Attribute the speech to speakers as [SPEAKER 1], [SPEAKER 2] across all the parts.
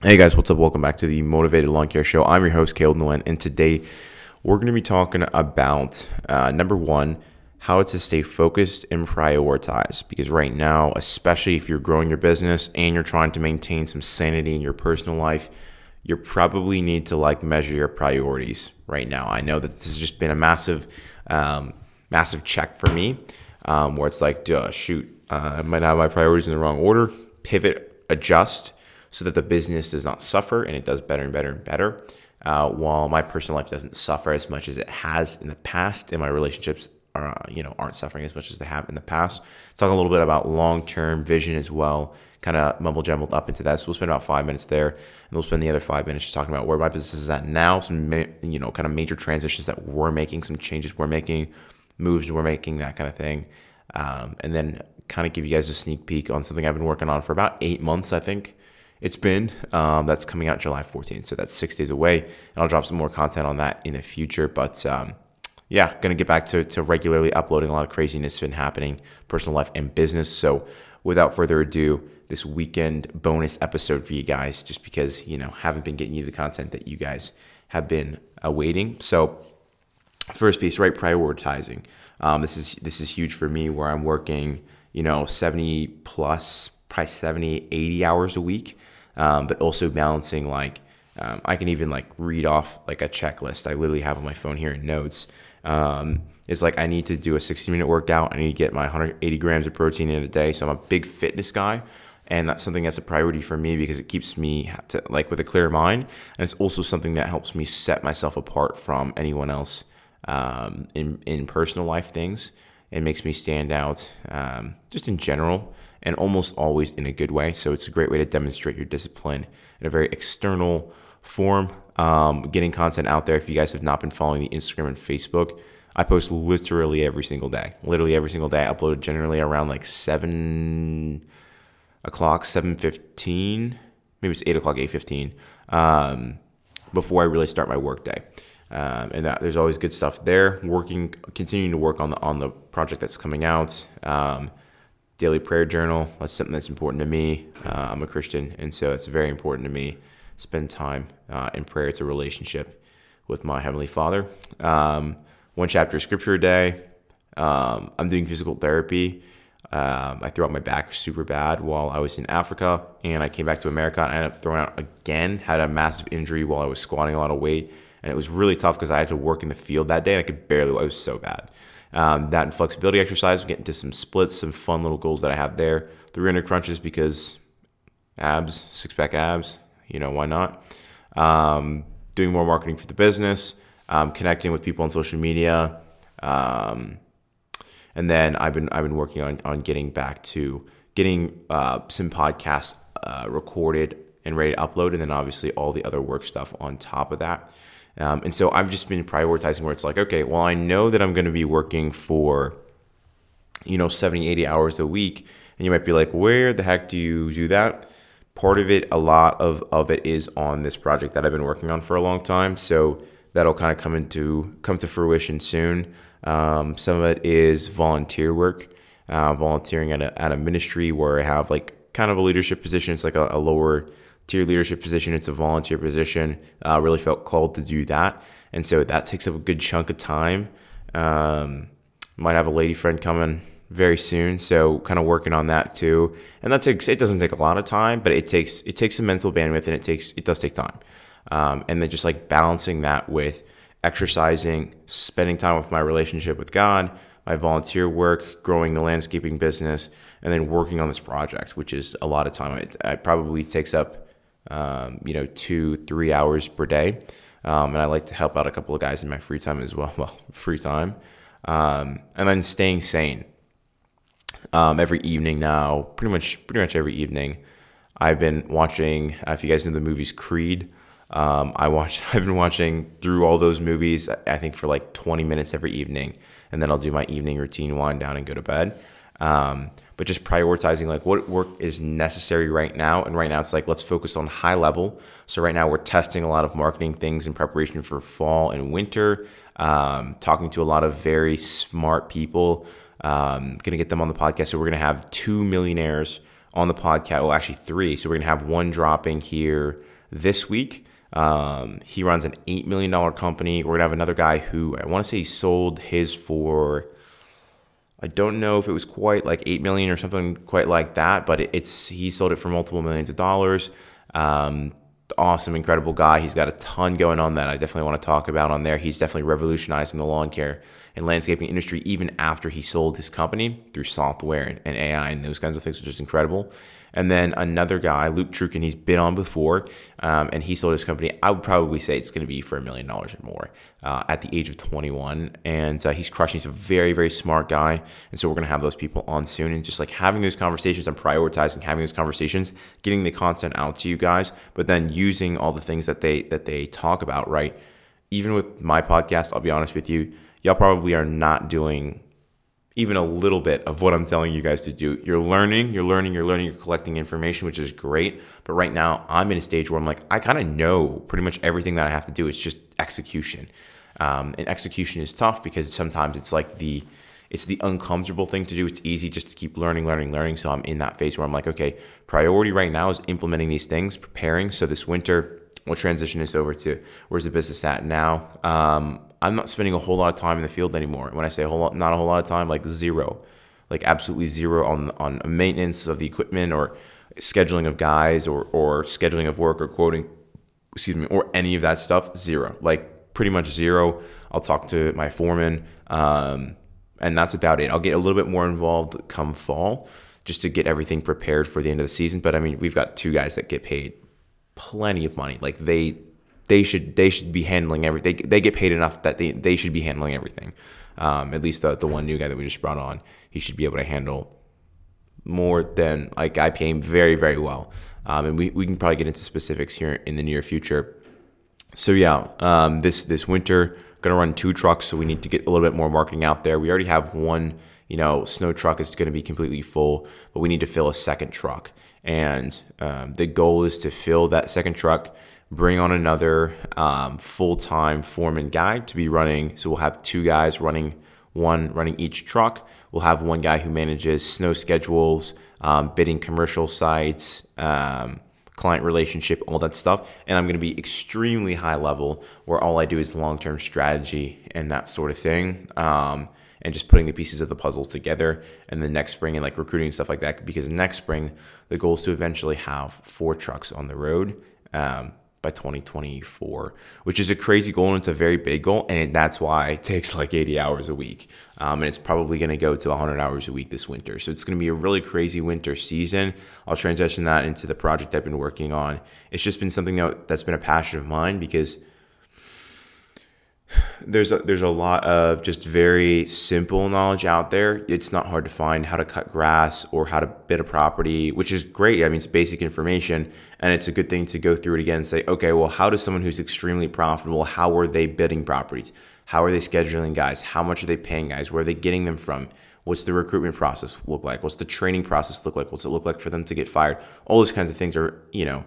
[SPEAKER 1] Hey guys, what's up? Welcome back to the Mowtivated Lawn Care Show. I'm your host, Caleb Nguyen, and today we're going to be talking about uh, number one, how to stay focused and prioritize. Because right now, especially if you're growing your business and you're trying to maintain some sanity in your personal life, you probably need to like measure your priorities right now. I know that this has just been a massive, um, massive check for me, um, where it's like, duh, shoot, uh, I might have my priorities in the wrong order. Pivot, adjust so that the business does not suffer and it does better and better and better. Uh, while my personal life doesn't suffer as much as it has in the past, and my relationships are, uh, you know, aren't suffering as much as they have in the past. Talk a little bit about long-term vision as well. Kind of mumble jumbled up into that. So we'll spend about five minutes there, and we'll spend the other five minutes just talking about where my business is at now. Some, you know, kind of major transitions that we're making, some changes we're making, moves we're making, that kind of thing. Um, and then kind of give you guys a sneak peek on something I've been working on for about eight months, I think it's been. Um, that's coming out July 14th, so that's six days away. And I'll drop some more content on that in the future. But um, yeah, gonna get back to, to regularly uploading. A lot of craziness has been happening, personal life and business. So without further ado, this weekend bonus episode for you guys, just because you know haven't been getting you the content that you guys have been awaiting. So first piece, right? Prioritizing. Um, this is this is huge for me, where I'm working, you know, 70 plus, probably 70, 80 hours a week um, but also balancing like um, I can even like read off like a checklist I literally have on my phone here in notes. Um, it's like I need to do a 60 minute workout. I need to get my 180 grams of protein in a day. So I'm a big fitness guy, and that's something that's a priority for me because it keeps me to, like with a clear mind, and it's also something that helps me set myself apart from anyone else um, in in personal life things. It makes me stand out um, just in general and almost always in a good way. So it's a great way to demonstrate your discipline in a very external form. Um, getting content out there. If you guys have not been following the Instagram and Facebook, I post literally every single day. Literally every single day. I upload generally around like seven o'clock, seven fifteen, maybe it's eight o'clock, eight fifteen, um, before I really start my work day. Um, and that there's always good stuff there. Working, continuing to work on the on the project that's coming out. Um, daily prayer journal. That's something that's important to me. Uh, I'm a Christian, and so it's very important to me. Spend time uh, in prayer. It's a relationship with my Heavenly Father. Um, one chapter of Scripture a day. Um, I'm doing physical therapy. Um, I threw out my back super bad while I was in Africa, and I came back to America. And I ended up throwing out again. Had a massive injury while I was squatting a lot of weight, and it was really tough because I had to work in the field that day, and I could barely. I was so bad. Um, that and flexibility exercise, getting to some splits, some fun little goals that I have there. 300 crunches because abs, six pack abs, you know, why not? Um, doing more marketing for the business, um, connecting with people on social media. Um, and then I've been, I've been working on, on getting back to getting uh, some podcasts uh, recorded and ready to upload. And then obviously all the other work stuff on top of that. Um, and so I've just been prioritizing where it's like, okay, well, I know that I'm going to be working for, you know, 70, 80 hours a week. And you might be like, where the heck do you do that? Part of it, a lot of, of it is on this project that I've been working on for a long time. So that'll kind of come into come to fruition soon. Um, some of it is volunteer work, uh, volunteering at a, at a ministry where I have like kind of a leadership position. It's like a, a lower to your leadership position. It's a volunteer position. Uh, really felt called to do that. And so that takes up a good chunk of time. Um, might have a lady friend coming very soon. So kind of working on that too. And that takes, it doesn't take a lot of time, but it takes, it takes some mental bandwidth and it takes, it does take time. Um, and then just like balancing that with exercising, spending time with my relationship with God, my volunteer work, growing the landscaping business, and then working on this project, which is a lot of time. It, it probably takes up um, you know, two, three hours per day. Um, and I like to help out a couple of guys in my free time as well. Well, free time. Um, and then staying sane. Um, every evening now, pretty much, pretty much every evening, I've been watching. Uh, if you guys know the movies Creed, um, I watch. I've been watching through all those movies. I think for like 20 minutes every evening, and then I'll do my evening routine, wind down, and go to bed. Um, but just prioritizing like what work is necessary right now. And right now it's like, let's focus on high level. So right now we're testing a lot of marketing things in preparation for fall and winter, um, talking to a lot of very smart people, um, going to get them on the podcast. So we're going to have two millionaires on the podcast. Well, actually three. So we're gonna have one dropping here this week. Um, he runs an eight million dollar company. We're gonna have another guy who I want to say he sold his for. I don't know if it was quite like eight million or something quite like that, but it, it's he sold it for multiple millions of dollars. Um, awesome, incredible guy. He's got a ton going on that I definitely want to talk about on there. He's definitely revolutionizing the lawn care and landscaping industry even after he sold his company through software and AI and those kinds of things, which is incredible. And then another guy, Luke Trukin, he's been on before, um, and he sold his company. I would probably say it's going to be for a million dollars or more uh, at the age of 21. And uh, he's crushing. He's a very, very smart guy. And so we're going to have those people on soon and just like having those conversations and prioritizing having those conversations, getting the content out to you guys, but then using all the things that they that they talk about, right? Even with my podcast, I'll be honest with you, y'all probably are not doing even a little bit of what I'm telling you guys to do. You're learning, you're learning, you're learning, you're collecting information, which is great. But right now, I'm in a stage where I'm like, I kind of know pretty much everything that I have to do. It's just execution. Um, and execution is tough because sometimes it's like the it's the uncomfortable thing to do. It's easy just to keep learning, learning, learning. So I'm in that phase where I'm like, okay, priority right now is implementing these things, preparing. So this winter, we'll transition this over to where's the business at now. Um, I'm not spending a whole lot of time in the field anymore. When I say a whole lot, not a whole lot of time, like zero, like absolutely zero on on maintenance of the equipment or scheduling of guys or or scheduling of work or quoting, excuse me, or any of that stuff. Zero, like pretty much zero. I'll talk to my foreman, um, and that's about it. I'll get a little bit more involved come fall, just to get everything prepared for the end of the season. But I mean, we've got two guys that get paid plenty of money. Like they they should they should be handling everything. They, they get paid enough that they, they should be handling everything. Um, at least the the one new guy that we just brought on, he should be able to handle more than like I pay him very very well. Um, and we, we can probably get into specifics here in the near future. So yeah, um, this this winter gonna run two trucks, so we need to get a little bit more marketing out there. We already have one, you know, snow truck is gonna be completely full, but we need to fill a second truck, and um, the goal is to fill that second truck bring on another um, full-time foreman guy to be running. So we'll have two guys running one running each truck. We'll have one guy who manages snow schedules, um, bidding commercial sites, um, client relationship, all that stuff. And I'm going to be extremely high level where all I do is long-term strategy and that sort of thing. Um, and just putting the pieces of the puzzles together and then next spring and like recruiting and stuff like that because next spring the goal is to eventually have four trucks on the road um, by 2024, which is a crazy goal and it's a very big goal. And that's why it takes like 80 hours a week. Um, and it's probably going to go to 100 hours a week this winter. So it's going to be a really crazy winter season. I'll transition that into the project I've been working on. It's just been something that, that's been a passion of mine because there's a, there's a lot of just very simple knowledge out there. It's not hard to find how to cut grass or how to bid a property, which is great. I mean, it's basic information, and it's a good thing to go through it again and say, okay, well, how does someone who's extremely profitable, how are they bidding properties? How are they scheduling guys? How much are they paying guys? Where are they getting them from? What's the recruitment process look like? What's the training process look like? What's it look like for them to get fired? All those kinds of things are, you know,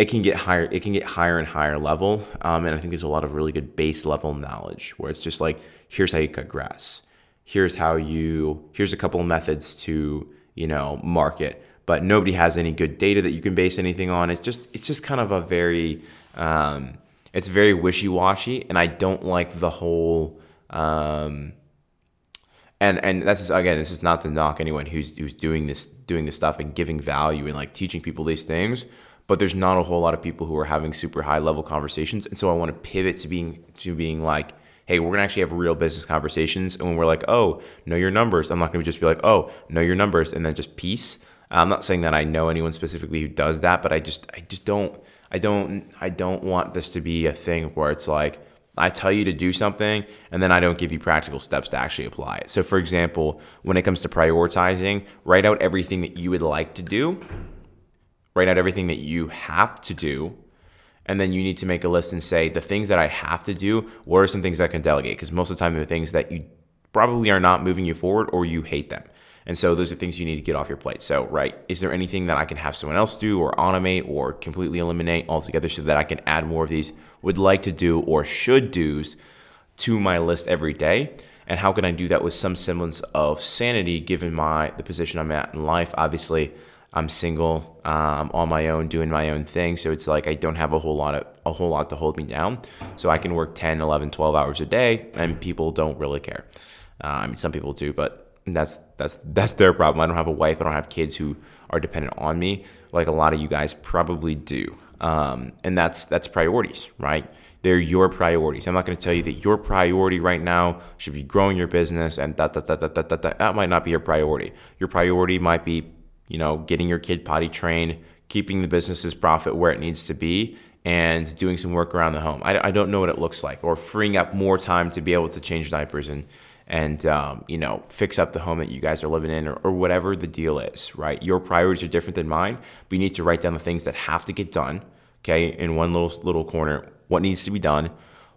[SPEAKER 1] it can get higher it can get higher and higher level um, and i think there's a lot of really good base level knowledge where it's just like here's how you cut grass. Here's how you here's a couple methods to you know market. But nobody has any good data that you can base anything on. It's just it's just kind of a very um, it's very wishy-washy and i don't like the whole um, and and that's again this is not to knock anyone who's who's doing this doing this stuff and giving value and like teaching people these things but there's not a whole lot of people who are having super high level conversations. And so I want to pivot to being to being like, hey, we're gonna actually have real business conversations. And when we're like, oh, know your numbers, I'm not gonna just be like, oh, know your numbers, and then just peace. I'm not saying that I know anyone specifically who does that, but I just I just don't I don't I don't want this to be a thing where it's like I tell you to do something and then I don't give you practical steps to actually apply it. So for example, when it comes to prioritizing, write out everything that you would like to do write out everything that you have to do and then you need to make a list and say the things that I have to do, what are some things I can delegate? Because most of the time they're things that you probably are not moving you forward or you hate them. And so those are things you need to get off your plate. So, right, is there anything that I can have someone else do or automate or completely eliminate altogether so that I can add more of these would like to do or should do's to my list every day? And how can I do that with some semblance of sanity given my the position I'm at in life? Obviously, I'm single, um, on my own, doing my own thing. So it's like I don't have a whole lot of a whole lot to hold me down. So I can work 10, 11, 12 hours a day, and people don't really care. Uh, I mean, some people do, but that's that's that's their problem. I don't have a wife. I don't have kids who are dependent on me, like a lot of you guys probably do. Um, and that's that's priorities, right? They're your priorities. I'm not going to tell you that your priority right now should be growing your business and that that that that that that. That might not be your priority. Your priority might be you know, getting your kid potty trained, keeping the business's profit where it needs to be, and doing some work around the home. I, I don't know what it looks like, or freeing up more time to be able to change diapers and and um, you know fix up the home that you guys are living in, or, or whatever the deal is. Right, your priorities are different than mine, but you need to write down the things that have to get done. Okay, in one little little corner, what needs to be done,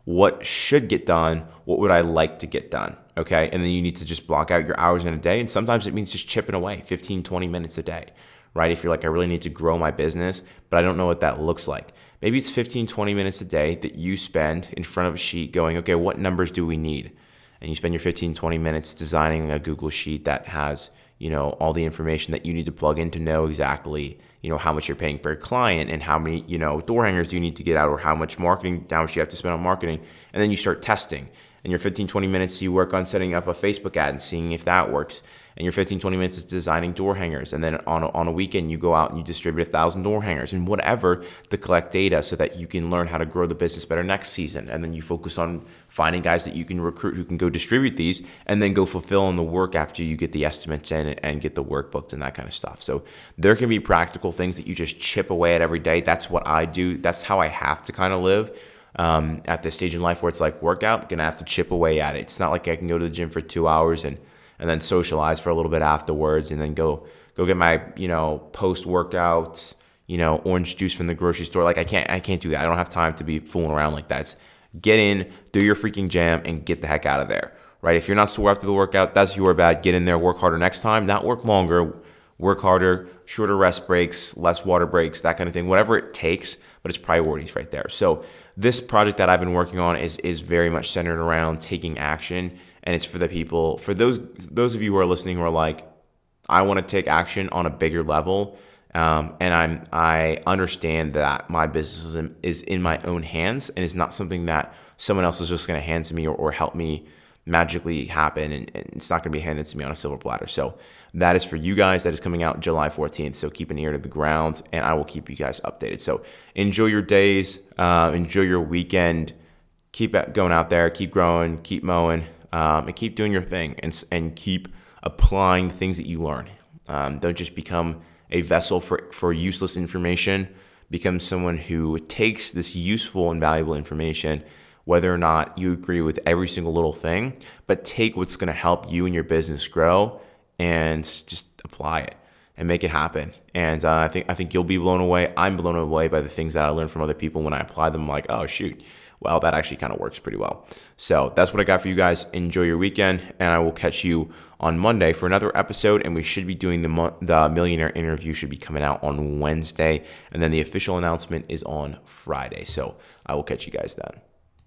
[SPEAKER 1] what should get done, what would I like to get done okay? And then you need to just block out your hours in a day. And sometimes it means just chipping away 15, 20 minutes a day, right? If you're like, I really need to grow my business, but I don't know what that looks like. Maybe it's 15, 20 minutes a day that you spend in front of a sheet going, okay, what numbers do we need? And you spend your 15, 20 minutes designing a Google sheet that has, you know, all the information that you need to plug in to know exactly, you know, how much you're paying for a client and how many, you know, door hangers do you need to get out or how much marketing, how much you have to spend on marketing. And then you start testing and your 15, 20 minutes you work on setting up a Facebook ad and seeing if that works. And your 15, 20 minutes is designing door hangers. And then on a, on a weekend, you go out and you distribute a thousand door hangers and whatever to collect data so that you can learn how to grow the business better next season. And then you focus on finding guys that you can recruit who can go distribute these and then go fulfill on the work after you get the estimates in and get the work booked and that kind of stuff. So there can be practical things that you just chip away at every day. That's what I do. That's how I have to kind of live um, at this stage in life where it's like workout, gonna have to chip away at it. It's not like I can go to the gym for two hours and and then socialize for a little bit afterwards, and then go go get my you know post workout you know orange juice from the grocery store. Like I can't I can't do that. I don't have time to be fooling around like that. It's get in, do your freaking jam, and get the heck out of there. Right? If you're not sore after the workout, that's your bad. Get in there, work harder next time. Not work longer, work harder, shorter rest breaks, less water breaks, that kind of thing. Whatever it takes, but it's priorities right there. So this project that I've been working on is is very much centered around taking action, and it's for the people for those those of you who are listening who are like, I want to take action on a bigger level. Um, and I'm I understand that my business is in, is in my own hands and it's not something that someone else is just going to hand to me or, or help me magically happen and, and it's not going to be handed to me on a silver platter. So that is for you guys. That is coming out July 14th. So keep an ear to the ground and I will keep you guys updated. So enjoy your days, uh, enjoy your weekend. Keep going out there, keep growing, keep mowing, um, and keep doing your thing and, and keep applying things that you learn. Um, don't just become a vessel for, for useless information. Become someone who takes this useful and valuable information whether or not you agree with every single little thing, but take what's going to help you and your business grow and just apply it and make it happen. And uh, I think I think you'll be blown away. I'm blown away by the things that I learned from other people when I apply them. I'm like, oh shoot, well that actually kind of works pretty well. So that's what I got for you guys. Enjoy your weekend, and I will catch you on Monday for another episode. And we should be doing the the millionaire interview should be coming out on Wednesday, and then the official announcement is on Friday. So I will catch you guys then.